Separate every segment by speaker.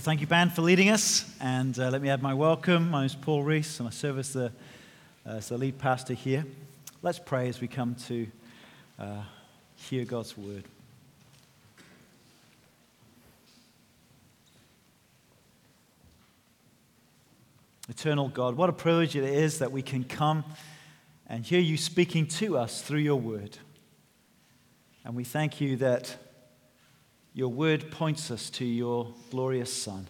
Speaker 1: Well, thank you, Ben, for leading us. And uh, let me add my welcome. My name is Paul Reese, and I serve as the, uh, as the lead pastor here. Let's pray as we come to uh, hear God's word. Eternal God, what a privilege it is that we can come and hear you speaking to us through your word. And we thank you that your word points us to your glorious Son.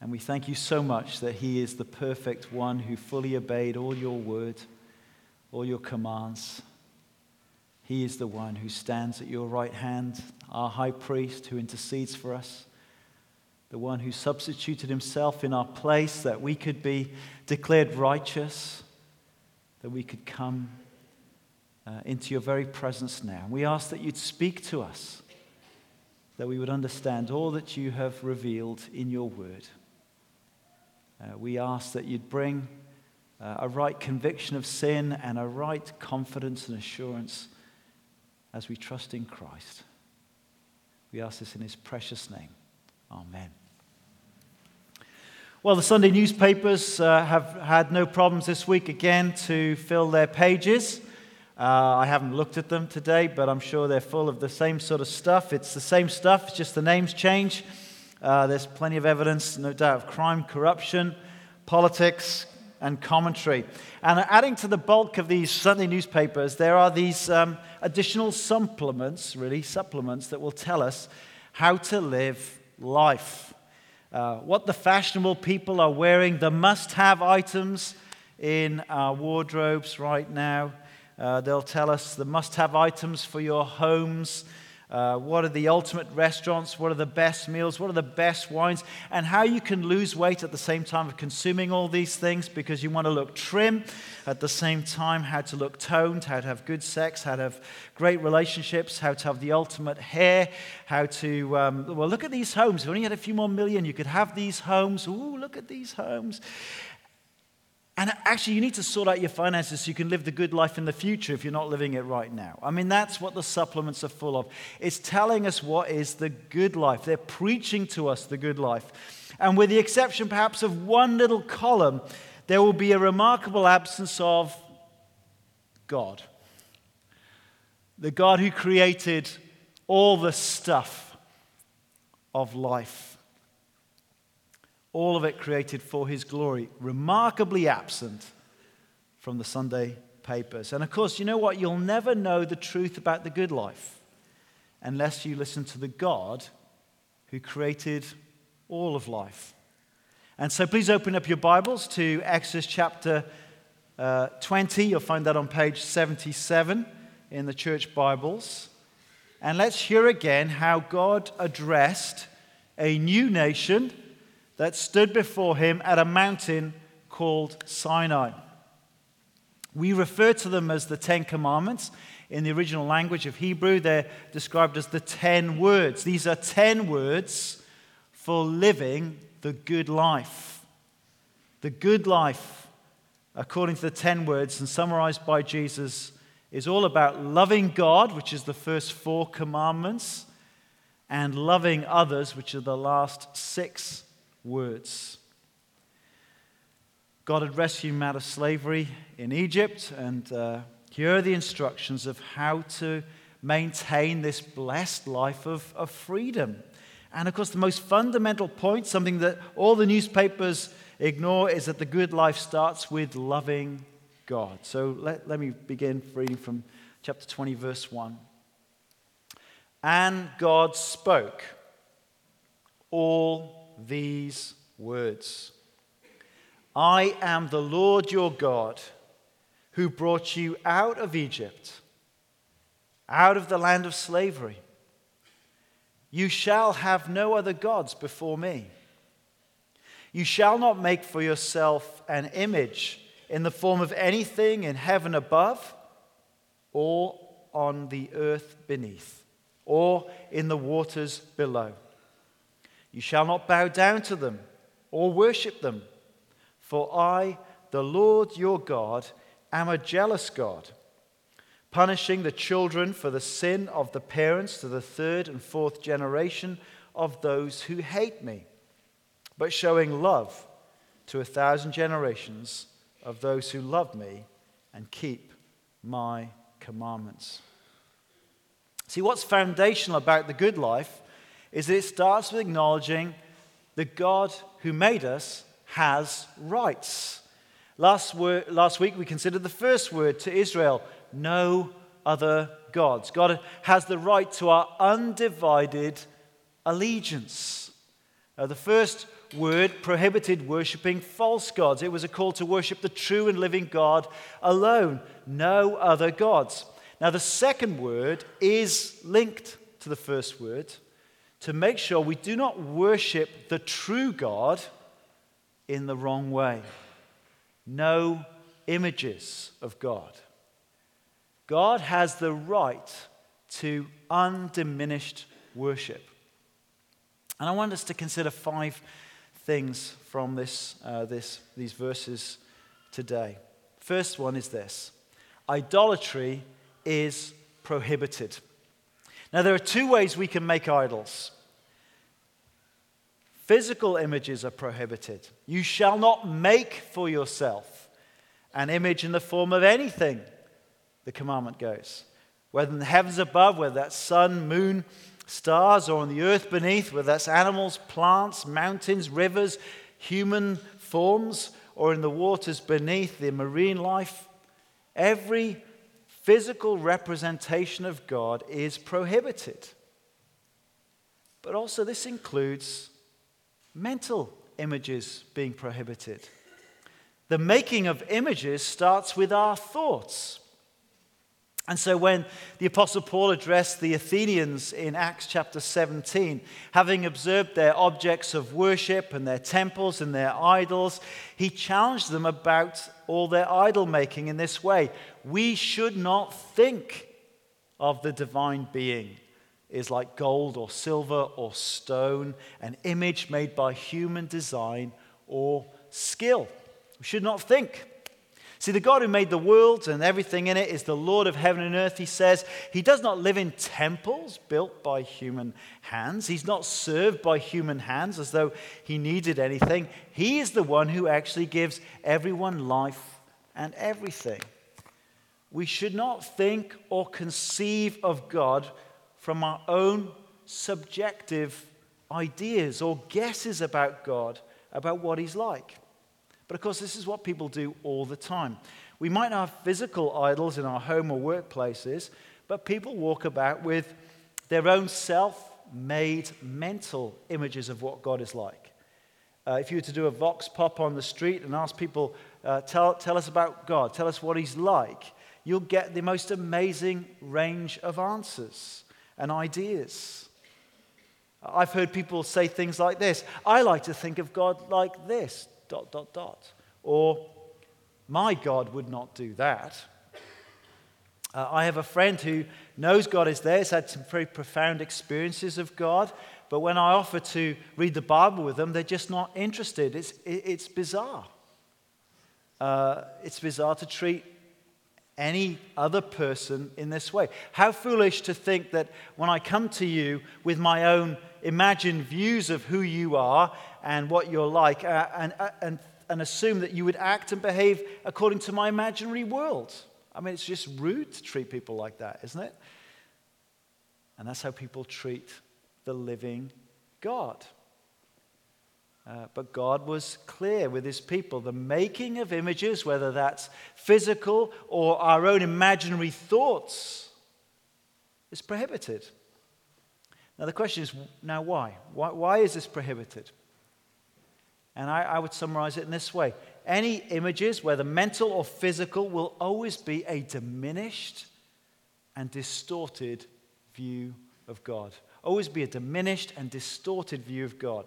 Speaker 1: And we thank you so much that he is the perfect one who fully obeyed all your word, all your commands. He is the one who stands at your right hand, our high priest who intercedes for us, the one who substituted himself in our place that we could be declared righteous, that we could come uh, into your very presence now. We ask that you'd speak to us that we would understand all that you have revealed in your word. Uh, we ask that you'd bring uh, a right conviction of sin and a right confidence and assurance as we trust in Christ. We ask this in his precious name. Amen. Well, the Sunday newspapers uh, have had no problems this week again to fill their pages. Uh, I haven't looked at them today, but I'm sure they're full of the same sort of stuff. It's the same stuff, it's just the names change. Uh, there's plenty of evidence, no doubt, of crime, corruption, politics, and commentary. And adding to the bulk of these Sunday newspapers, there are these um, additional supplements, really, supplements that will tell us how to live life. Uh, what the fashionable people are wearing, the must have items in our wardrobes right now. Uh, they'll tell us the must have items for your homes. Uh, what are the ultimate restaurants? What are the best meals? What are the best wines? And how you can lose weight at the same time of consuming all these things because you want to look trim at the same time, how to look toned, how to have good sex, how to have great relationships, how to have the ultimate hair, how to, um, well, look at these homes. If you only had a few more million, you could have these homes. Ooh, look at these homes. And actually, you need to sort out your finances so you can live the good life in the future if you're not living it right now. I mean, that's what the supplements are full of. It's telling us what is the good life. They're preaching to us the good life. And with the exception, perhaps, of one little column, there will be a remarkable absence of God. The God who created all the stuff of life all of it created for his glory, remarkably absent from the Sunday papers. And of course, you know what? You'll never know the truth about the good life unless you listen to the God who created all of life. And so please open up your Bibles to Exodus chapter uh, 20. You'll find that on page 77 in the church Bibles. And let's hear again how God addressed a new nation that stood before him at a mountain called Sinai. We refer to them as the Ten Commandments. In the original language of Hebrew, they're described as the ten words. These are ten words for living the good life. The good life, according to the ten words and summarized by Jesus, is all about loving God, which is the first four commandments, and loving others, which are the last six words. God had rescued him out of slavery in Egypt, and uh, here are the instructions of how to maintain this blessed life of, of freedom. And of course, the most fundamental point, something that all the newspapers ignore, is that the good life starts with loving God. So let, let me begin reading from chapter 20, verse 1. And God spoke all these words I am the Lord your God who brought you out of Egypt, out of the land of slavery. You shall have no other gods before me. You shall not make for yourself an image in the form of anything in heaven above, or on the earth beneath, or in the waters below. You shall not bow down to them or worship them, for I, the Lord your God, am a jealous God, punishing the children for the sin of the parents to the third and fourth generation of those who hate me, but showing love to a thousand generations of those who love me and keep my commandments. See, what's foundational about the good life is that it starts with acknowledging that God who made us has rights. Last, word, last week we considered the first word to Israel no other gods. God has the right to our undivided allegiance. The first word prohibited worshipping false gods. It was a call to worship the true and living God alone, no other gods. Now, the second word is linked to the first word to make sure we do not worship the true God in the wrong way. No images of God. God has the right to undiminished worship. And I want us to consider five things from this, uh, this, these verses today. First one is this idolatry is prohibited. Now, there are two ways we can make idols. Physical images are prohibited. You shall not make for yourself an image in the form of anything, the commandment goes. Whether in the heavens above, whether that's sun, moon, stars, or on the earth beneath, whether that's animals, plants, mountains, rivers, human forms, or in the waters beneath, the marine life, every physical representation of God is prohibited. But also, this includes mental images being prohibited. The making of images starts with our thoughts. And so, when the Apostle Paul addressed the Athenians in Acts chapter 17, having observed their objects of worship and their temples and their idols, he challenged them about all their idol making in this way. We should not think of the divine being is like gold or silver or stone, an image made by human design or skill. We should not think. See, the God who made the world and everything in it is the Lord of heaven and earth, he says. He does not live in temples built by human hands. He's not served by human hands as though he needed anything. He is the one who actually gives everyone life and everything. We should not think or conceive of God from our own subjective ideas or guesses about God, about what he's like. But of course, this is what people do all the time. We might have physical idols in our home or workplaces, but people walk about with their own self made mental images of what God is like. Uh, if you were to do a vox pop on the street and ask people, uh, tell, tell us about God, tell us what He's like, you'll get the most amazing range of answers and ideas. I've heard people say things like this I like to think of God like this dot, dot, dot. Or, my God would not do that. Uh, I have a friend who knows God is there, has had some very profound experiences of God, but when I offer to read the Bible with them, they're just not interested. It's, it, it's bizarre. Uh, it's bizarre to treat any other person in this way. How foolish to think that when I come to you with my own imagined views of who you are and what you're like, uh, and, uh, and, and assume that you would act and behave according to my imaginary world. I mean, it's just rude to treat people like that, isn't it? And that's how people treat the living God. Uh, but God was clear with his people. The making of images, whether that's physical or our own imaginary thoughts, is prohibited. Now, the question is now why? Why, why is this prohibited? And I, I would summarize it in this way any images, whether mental or physical, will always be a diminished and distorted view of God. Always be a diminished and distorted view of God.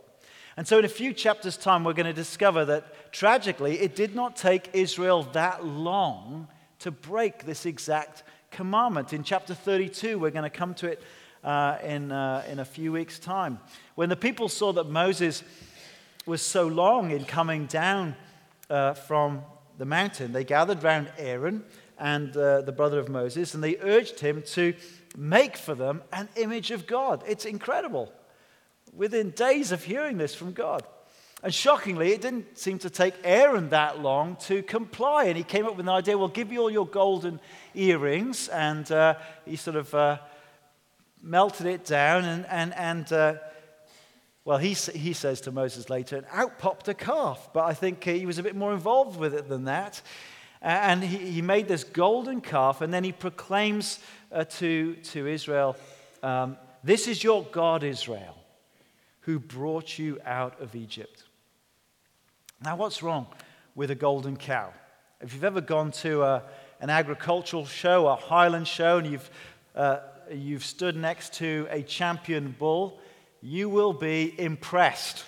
Speaker 1: And so, in a few chapters' time, we're going to discover that tragically, it did not take Israel that long to break this exact commandment. In chapter 32, we're going to come to it uh, in, uh, in a few weeks' time. When the people saw that Moses was so long in coming down uh, from the mountain, they gathered round Aaron and uh, the brother of Moses, and they urged him to make for them an image of God. It's incredible. Within days of hearing this from God. And shockingly, it didn't seem to take Aaron that long to comply. And he came up with an idea well, give you all your golden earrings. And uh, he sort of uh, melted it down. And, and, and uh, well, he, he says to Moses later, and out popped a calf. But I think he was a bit more involved with it than that. And he, he made this golden calf, and then he proclaims uh, to, to Israel, um, This is your God, Israel, who brought you out of Egypt. Now, what's wrong with a golden cow? If you've ever gone to a, an agricultural show, a highland show, and you've, uh, you've stood next to a champion bull, you will be impressed.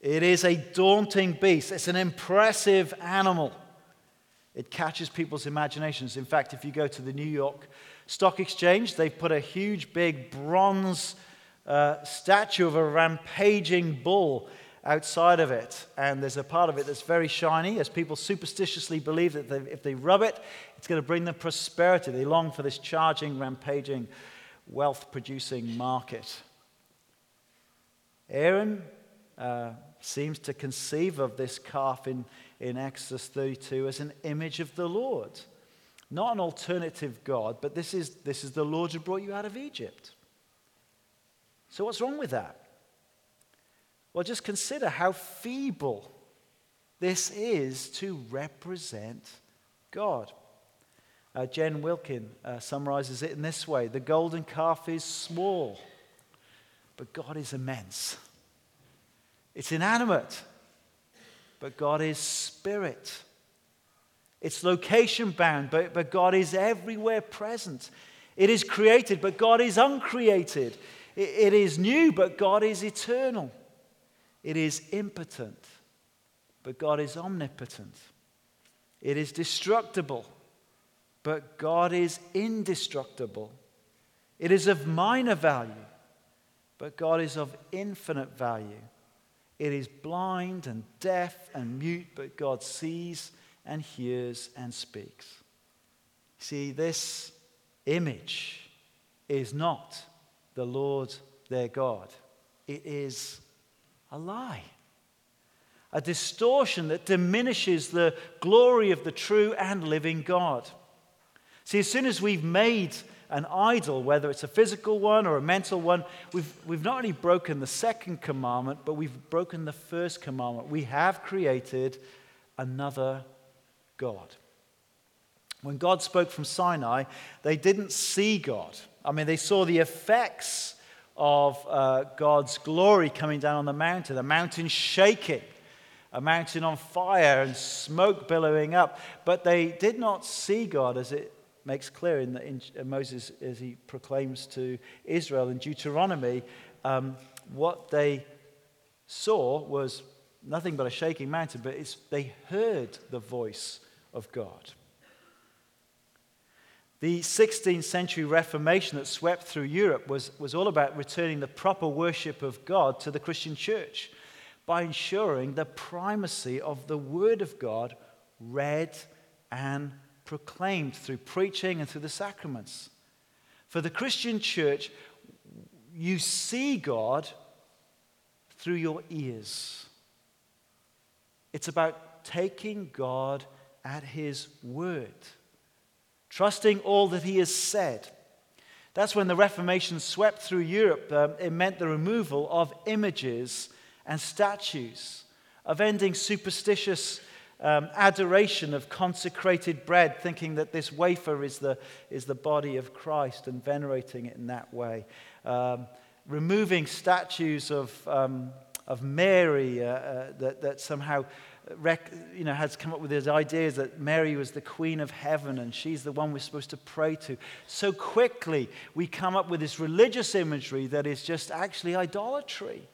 Speaker 1: It is a daunting beast, it's an impressive animal. It catches people's imaginations. In fact, if you go to the New York Stock Exchange, they've put a huge, big bronze uh, statue of a rampaging bull outside of it. And there's a part of it that's very shiny, as people superstitiously believe that they, if they rub it, it's going to bring them prosperity. They long for this charging, rampaging, wealth producing market. Aaron uh, seems to conceive of this calf in, in Exodus 32 as an image of the Lord. Not an alternative God, but this is, this is the Lord who brought you out of Egypt. So, what's wrong with that? Well, just consider how feeble this is to represent God. Uh, Jen Wilkin uh, summarizes it in this way The golden calf is small, but God is immense. It's inanimate, but God is spirit. It's location bound, but, but God is everywhere present. It is created, but God is uncreated. It, is new, but God is eternal. It is impotent, but God is omnipotent. It is destructible, but God is indestructible. It is of minor value, but God is of infinite value. It is blind and deaf and mute, but God sees and hears and speaks. See, this image is not the Lord their God, it is a lie. A distortion that diminishes the glory of the true and living God. See, as soon as we've made an idol, whether it's a physical one or a mental one, we've, we've not only broken the second commandment, but we've broken the first commandment. We have created another God. When God spoke from Sinai, they didn't see God. I mean, they saw the effects of uh, God's glory coming down on the mountain, a mountain shaking, a mountain on fire, and smoke billowing up. But they did not see God as it makes clear in, the, in Moses as he proclaims to Israel in Deuteronomy. Um, what they saw was nothing but a shaking mountain, but they heard the voice of God. The 16th century Reformation that swept through Europe was, was all about returning the proper worship of God to the Christian church by ensuring the primacy of the Word of God read and proclaimed through preaching and through the sacraments. For the Christian church, you see God through your ears. It's about taking God at His word trusting all that he has said. That's when the Reformation swept through Europe. Um, it meant the removal of images and statues, of ending superstitious um, adoration of consecrated bread, thinking that this wafer is the, is the body of Christ and venerating it in that way. Um, removing statues of, um, of Mary uh, uh, that, that somehow rec- you know, has come up with these ideas that Mary was the queen of heaven and she's the one we're supposed to pray to. So quickly, we come up with this religious imagery that is just actually idolatry.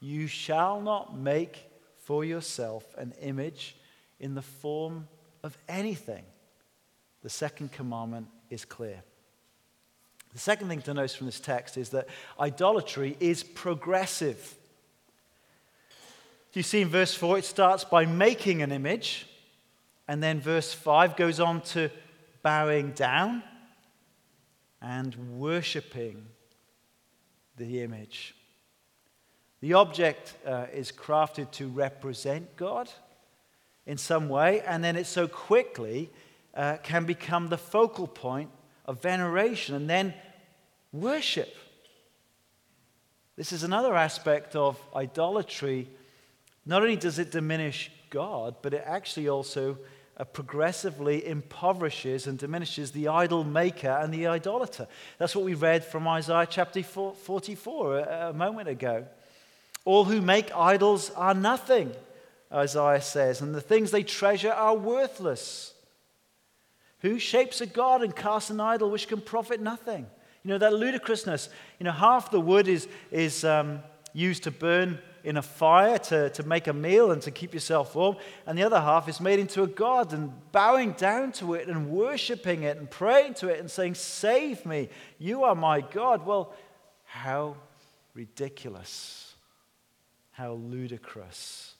Speaker 1: You shall not make for yourself an image in the form of anything. The second commandment is clear. The second thing to notice from this text is that idolatry is progressive. You see in verse 4, it starts by making an image, and then verse 5 goes on to bowing down and worshipping the image. The object uh, is crafted to represent God in some way, and then it so quickly uh, can become the focal point of veneration and then worship. This is another aspect of idolatry. Not only does it diminish God, but it actually also uh, progressively impoverishes and diminishes the idol maker and the idolater. That's what we read from Isaiah chapter 44 a, a moment ago. All who make idols are nothing, Isaiah says, and the things they treasure are worthless. Who shapes a god and casts an idol which can profit nothing? You know, that ludicrousness. You know, half the wood is, is um, used to burn in a fire to, to make a meal and to keep yourself warm, and the other half is made into a god and bowing down to it and worshiping it and praying to it and saying, Save me, you are my God. Well, how ridiculous, how ludicrous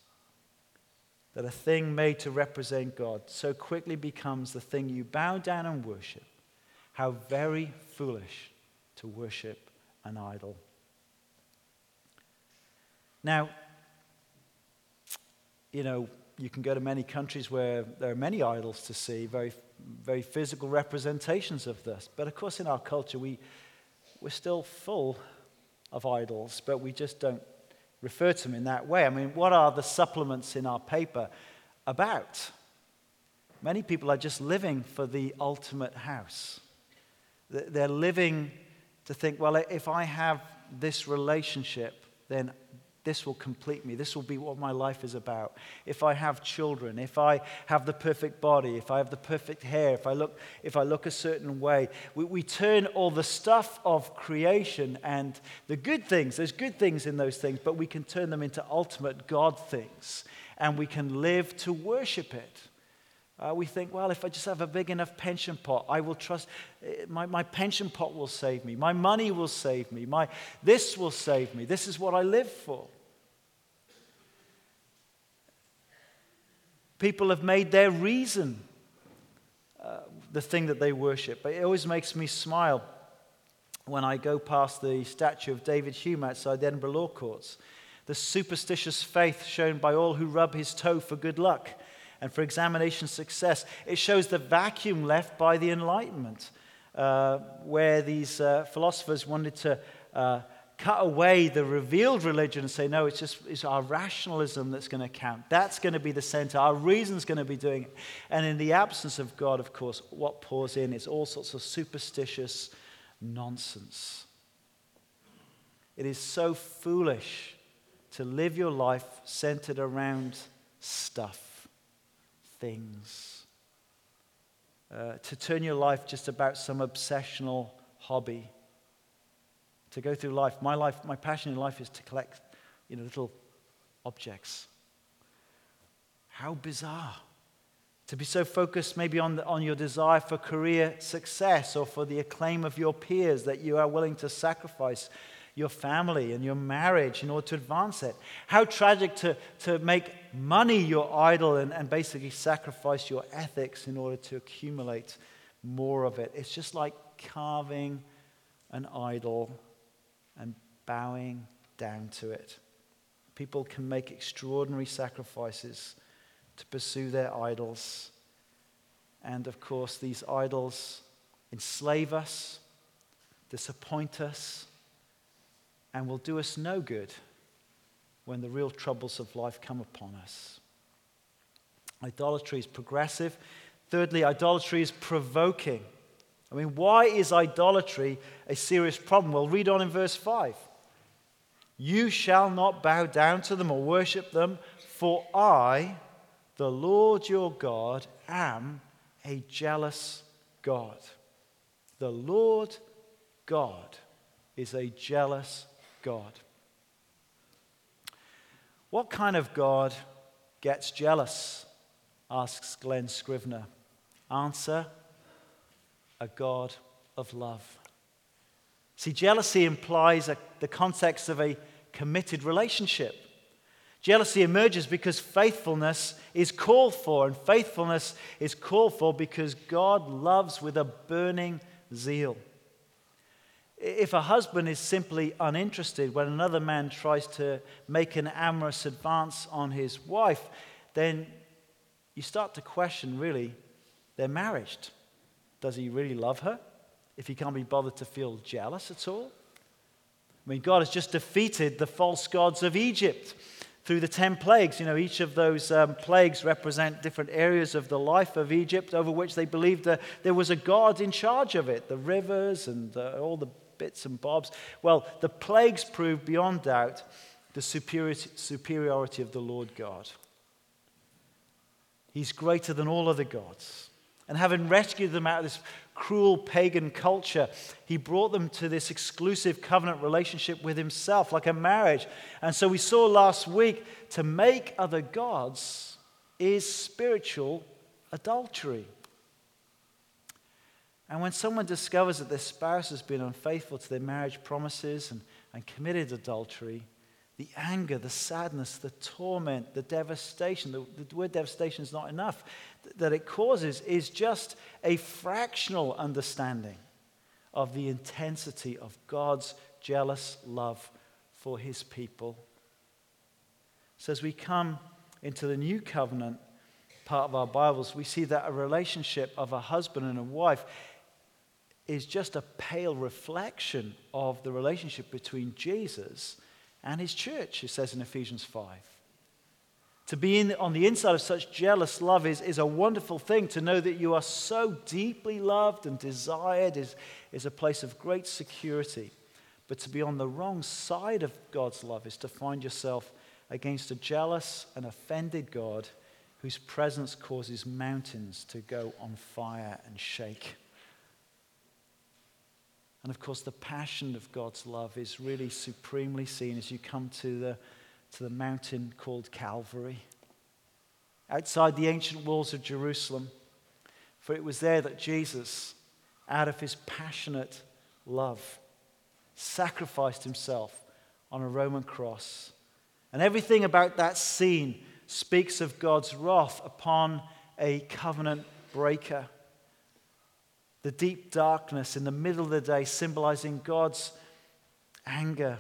Speaker 1: that a thing made to represent God so quickly becomes the thing you bow down and worship. How very foolish to worship an idol. Now, you know, you can go to many countries where there are many idols to see, very, very physical representations of this. But of course, in our culture, we, we're still full of idols, but we just don't refer to them in that way. I mean, what are the supplements in our paper about? Many people are just living for the ultimate house. They're living to think, well, if I have this relationship, then this will complete me. This will be what my life is about. If I have children, if I have the perfect body, if I have the perfect hair, if I look, if I look a certain way, we, we turn all the stuff of creation and the good things, there's good things in those things, but we can turn them into ultimate God things and we can live to worship it. Uh, we think, well, if I just have a big enough pension pot, I will trust, eh, my, my pension pot will save me, my money will save me, my, this will save me, this is what I live for. People have made their reason uh, the thing that they worship. But it always makes me smile when I go past the statue of David Hume outside the Edinburgh Law Courts. The superstitious faith shown by all who rub his toe for good luck and for examination success. It shows the vacuum left by the Enlightenment, uh, where these uh, philosophers wanted to uh, cut away the revealed religion and say, no, it's just it's our rationalism that's going to count. That's going to be the center. Our reason's going to be doing it. And in the absence of God, of course, what pours in is all sorts of superstitious nonsense. It is so foolish to live your life centered around stuff, things. Uh, to turn your life just about some obsessional hobby to go through life. My life, my passion in life is to collect, you know, little objects. How bizarre. To be so focused maybe on, the, on your desire for career success or for the acclaim of your peers that you are willing to sacrifice your family and your marriage in order to advance it. How tragic to, to make money your idol and, and basically sacrifice your ethics in order to accumulate more of it. It's just like carving an idol and bowing down to it. People can make extraordinary sacrifices to pursue their idols. And of course, these idols enslave us, disappoint us, and will do us no good when the real troubles of life come upon us. Idolatry is progressive. Thirdly, idolatry is provoking. I mean, why is idolatry a serious problem? Well, read on in verse 5. You shall not bow down to them or worship them, for I, the Lord your God, am a jealous God. The Lord God is a jealous God. What kind of God gets jealous? asks Glen Scrivener. Answer a God of love. See, jealousy implies a, the context of a committed relationship. Jealousy emerges because faithfulness is called for, and faithfulness is called for because God loves with a burning zeal. If a husband is simply uninterested when another man tries to make an amorous advance on his wife, then you start to question really their marriage. Does he really love her if he can't be bothered to feel jealous at all? I mean, God has just defeated the false gods of Egypt through the 10 plagues. You know, each of those um, plagues represent different areas of the life of Egypt over which they believed that there was a God in charge of it the rivers and all the bits and bobs. Well, the plagues proved beyond doubt the superiority, superiority of the Lord God. He's greater than all other gods. And having rescued them out of this cruel pagan culture, he brought them to this exclusive covenant relationship with himself, like a marriage. And so we saw last week to make other gods is spiritual adultery. And when someone discovers that their spouse has been unfaithful to their marriage promises and, and committed adultery, the anger, the sadness, the torment, the devastation, the, the word devastation is not enough, that it causes is just a fractional understanding of the intensity of God's jealous love for his people. So as we come into the new covenant part of our Bibles, we see that a relationship of a husband and a wife is just a pale reflection of the relationship between Jesus and his church, it says in Ephesians 5. To be in, on the inside of such jealous love is, is a wonderful thing. To know that you are so deeply loved and desired is, is a place of great security. But to be on the wrong side of God's love is to find yourself against a jealous and offended God whose presence causes mountains to go on fire and shake. And of course, the passion of God's love is really supremely seen as you come to the, to the mountain called Calvary, outside the ancient walls of Jerusalem. For it was there that Jesus, out of his passionate love, sacrificed himself on a Roman cross. And everything about that scene speaks of God's wrath upon a covenant breaker the deep darkness in the middle of the day, symbolizing God's anger,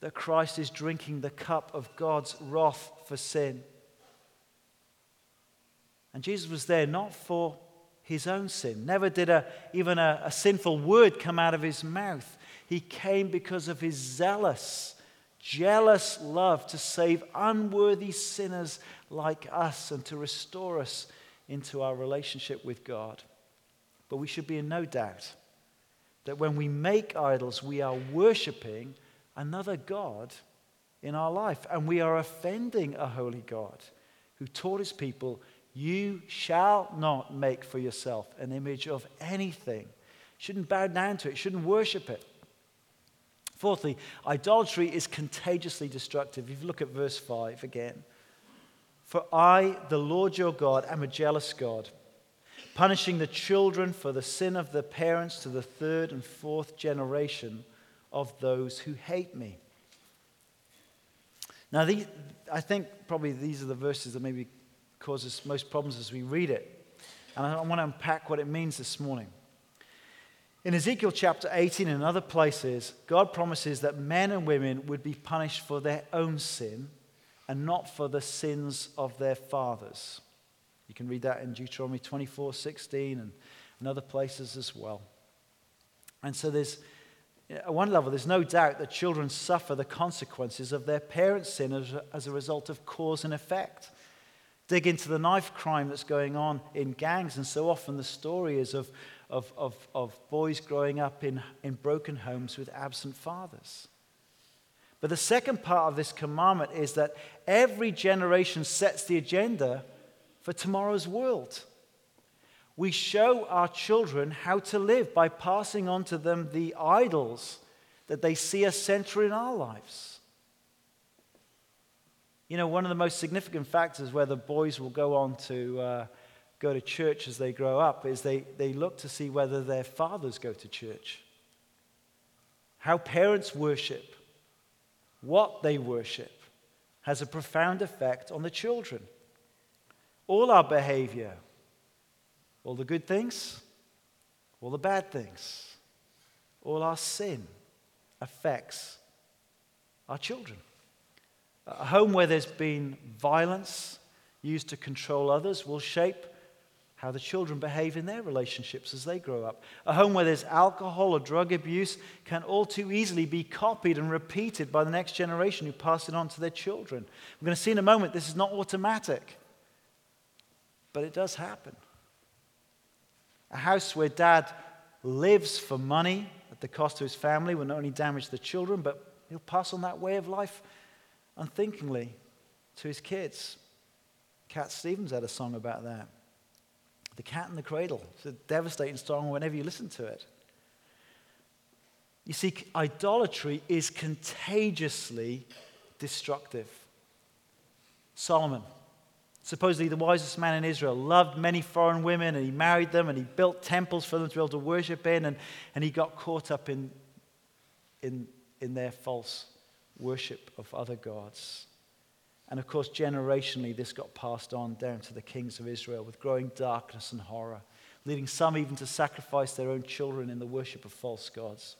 Speaker 1: that Christ is drinking the cup of God's wrath for sin. And Jesus was there not for his own sin. Never did a, even a, a sinful word come out of his mouth. He came because of his zealous, jealous love to save unworthy sinners like us and to restore us into our relationship with God. But we should be in no doubt that when we make idols, we are worshiping another God in our life. And we are offending a holy God who taught his people, You shall not make for yourself an image of anything. Shouldn't bow down to it, shouldn't worship it. Fourthly, idolatry is contagiously destructive. If you look at verse 5 again. For I, the Lord your God, am a jealous God punishing the children for the sin of the parents to the third and fourth generation of those who hate me. Now, these, I think probably these are the verses that maybe cause us most problems as we read it. And I want to unpack what it means this morning. In Ezekiel chapter 18 and other places, God promises that men and women would be punished for their own sin and not for the sins of their fathers. You can read that in Deuteronomy 24 16 and, and other places as well. And so there's, at one level, there's no doubt that children suffer the consequences of their parents' sin as, as a result of cause and effect. Dig into the knife crime that's going on in gangs, and so often the story is of, of, of, of boys growing up in, in broken homes with absent fathers. But the second part of this commandment is that every generation sets the agenda for tomorrow's world. We show our children how to live by passing on to them the idols that they see as central in our lives. You know, one of the most significant factors where the boys will go on to uh, go to church as they grow up is they, they look to see whether their fathers go to church, how parents worship, what they worship has a profound effect on the children all our behavior, all the good things, all the bad things, all our sin affects our children. A home where there's been violence used to control others will shape how the children behave in their relationships as they grow up. A home where there's alcohol or drug abuse can all too easily be copied and repeated by the next generation who pass it on to their children. We're going to see in a moment this is not automatic, but it does happen. A house where dad lives for money at the cost of his family will not only damage the children, but he'll pass on that way of life unthinkingly to his kids. Cat Stevens had a song about that. The Cat in the Cradle. It's a devastating song whenever you listen to it. You see, idolatry is contagiously destructive. Solomon, supposedly the wisest man in Israel, loved many foreign women and he married them and he built temples for them to be able to worship in and, and he got caught up in, in, in their false worship of other gods. And of course, generationally, this got passed on down to the kings of Israel with growing darkness and horror, leading some even to sacrifice their own children in the worship of false gods.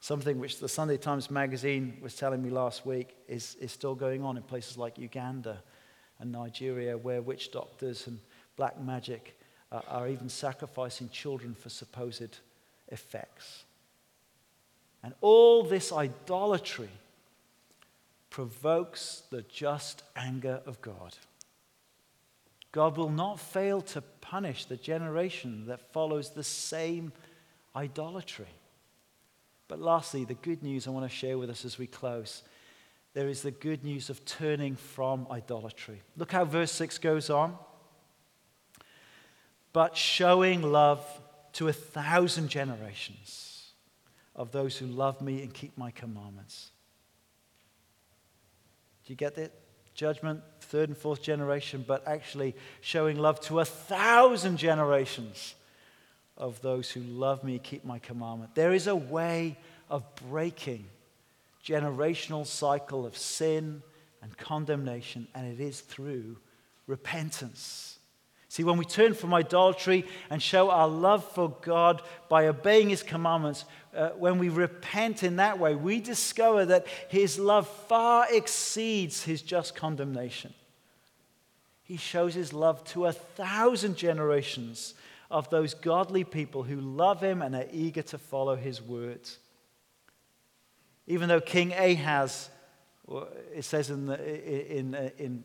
Speaker 1: Something which the Sunday Times magazine was telling me last week is, is still going on in places like Uganda and Nigeria, where witch doctors and black magic uh, are even sacrificing children for supposed effects. And all this idolatry provokes the just anger of God. God will not fail to punish the generation that follows the same idolatry. But lastly, the good news I want to share with us as we close. There is the good news of turning from idolatry. Look how verse 6 goes on. But showing love to a thousand generations of those who love me and keep my commandments. Do you get it? Judgment, third and fourth generation, but actually showing love to a thousand generations of those who love me, keep my commandment. There is a way of breaking generational cycle of sin and condemnation, and it is through repentance. See, when we turn from idolatry and show our love for God by obeying His commandments, uh, when we repent in that way, we discover that His love far exceeds His just condemnation. He shows His love to a thousand generations of those godly people who love Him and are eager to follow His words. Even though King Ahaz, it says in, the, in, in, in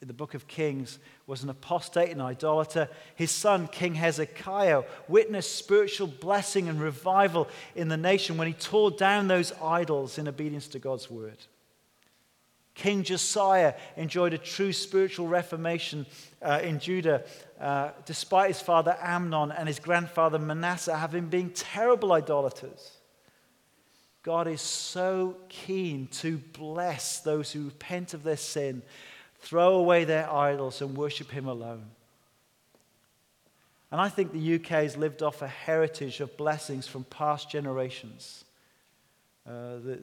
Speaker 1: in the book of Kings was an apostate and idolater. His son, King Hezekiah, witnessed spiritual blessing and revival in the nation when he tore down those idols in obedience to God's word. King Josiah enjoyed a true spiritual reformation uh, in Judah, uh, despite his father Amon and his grandfather Manasseh having been terrible idolaters. God is so keen to bless those who repent of their sin throw away their idols and worship Him alone. And I think the UK has lived off a heritage of blessings from past generations. Uh, the,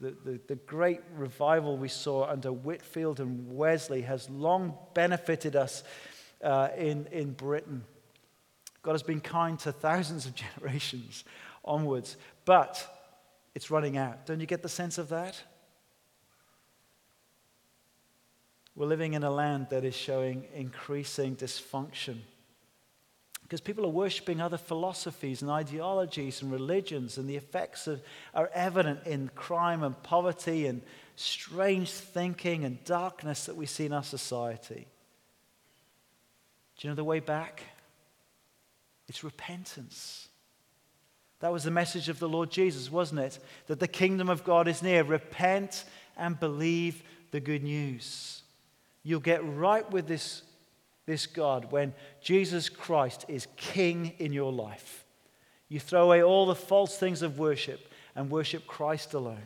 Speaker 1: the, the, the, great revival we saw under Whitefield and Wesley has long benefited us uh, in, in Britain. God has been kind to thousands of generations onwards, but it's running out. Don't you get the sense of that? We're living in a land that is showing increasing dysfunction because people are worshiping other philosophies and ideologies and religions, and the effects of, are evident in crime and poverty and strange thinking and darkness that we see in our society. Do you know the way back? It's repentance. That was the message of the Lord Jesus, wasn't it? That the kingdom of God is near. Repent and believe the good news. You'll get right with this, this God when Jesus Christ is king in your life. You throw away all the false things of worship and worship Christ alone.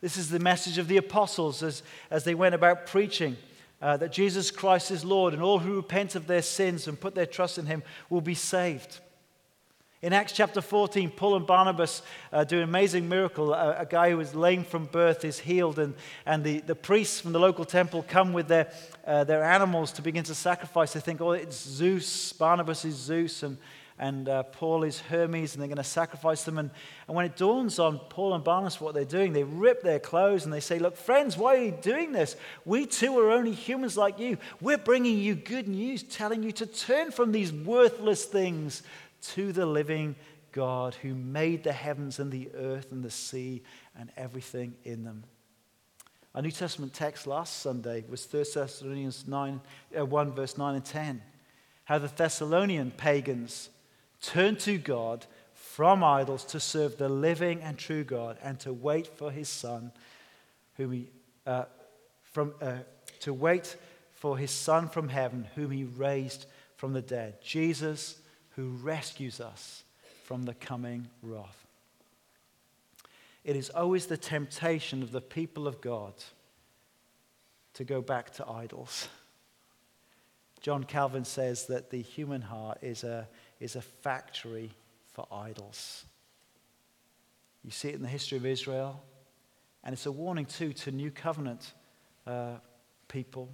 Speaker 1: This is the message of the apostles as, as they went about preaching uh, that Jesus Christ is Lord, and all who repent of their sins and put their trust in him will be saved. In Acts chapter 14, Paul and Barnabas uh, do an amazing miracle. A, a, guy who was lame from birth is healed, and, and the, the priests from the local temple come with their, uh, their animals to begin to sacrifice. They think, oh, it's Zeus. Barnabas is Zeus. And, and uh, Paul is Hermes, and they're going to sacrifice them. And, and when it dawns on Paul and Barnabas what they're doing, they rip their clothes and they say, Look, friends, why are you doing this? We too are only humans like you. We're bringing you good news, telling you to turn from these worthless things to the living God who made the heavens and the earth and the sea and everything in them. Our New Testament text last Sunday was 1 Thessalonians 9, uh, 1, verse 9 and 10. How the Thessalonian pagans turned to God from idols to serve the living and true God and to wait for his Son, whom he, uh, from, uh, to wait for his Son from heaven, whom he raised from the dead. Jesus, who rescues us from the coming wrath. It is always the temptation of the people of God to go back to idols. John Calvin says that the human heart is a, is a factory for idols. You see it in the history of Israel, and it's a warning too to New Covenant uh, people.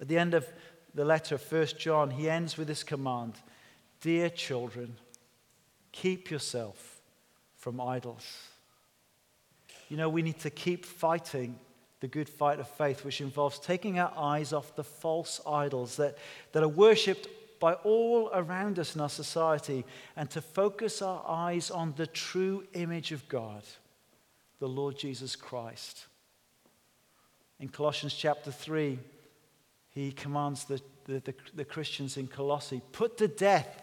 Speaker 1: At the end of the letter of 1 John, he ends with this command Dear children, keep yourself from idols. You know, we need to keep fighting the good fight of faith, which involves taking our eyes off the false idols that, that are worshipped by all around us in our society and to focus our eyes on the true image of God, the Lord Jesus Christ. In Colossians chapter 3, he commands the, the, the, the Christians in Colossae put to death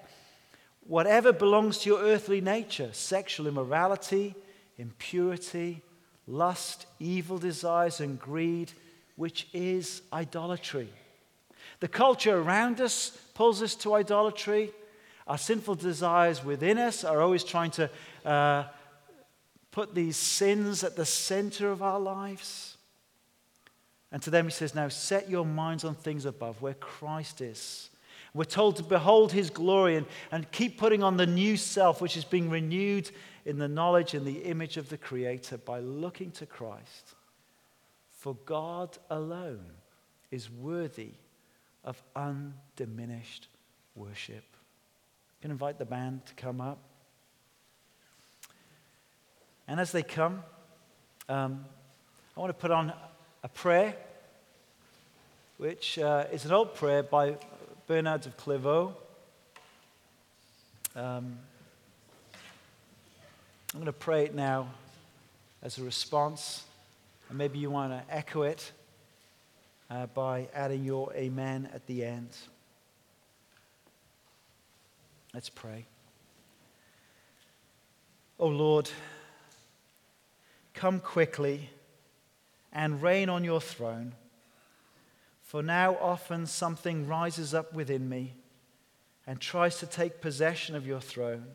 Speaker 1: whatever belongs to your earthly nature sexual immorality, impurity lust, evil desires, and greed, which is idolatry. The culture around us pulls us to idolatry. Our sinful desires within us are always trying to uh, put these sins at the center of our lives. And to them, he says, Now set your minds on things above, where Christ is. We're told to behold his glory and, and keep putting on the new self, which is being renewed in the knowledge and the image of the Creator by looking to Christ. For God alone is worthy of undiminished worship. I can invite the band to come up. And as they come, um, I want to put on a prayer, which uh, is an old prayer by Bernard of Clairvaux. Um, I'm going to pray it now as a response, and maybe you want to echo it uh, by adding your amen at the end. Let's pray. O oh Lord, come quickly and reign on your throne. For now often something rises up within me and tries to take possession of your throne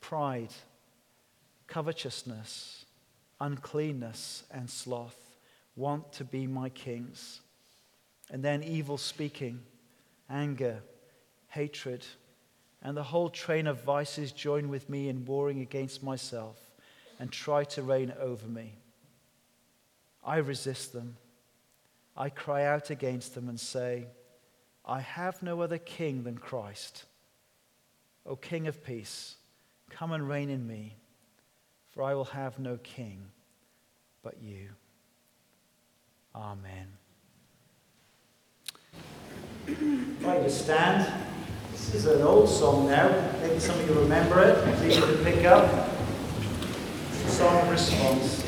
Speaker 1: pride covetousness, uncleanness, and sloth want to be my kings. And then evil speaking, anger, hatred, and the whole train of vices join with me in warring against myself and try to reign over me. I resist them. I cry out against them and say, I have no other king than Christ. O King of peace, come and reign in me for I will have no king but you. Amen. Right, you stand. This is an old song now. Maybe some of you remember it. It's easy to pick up. Song response.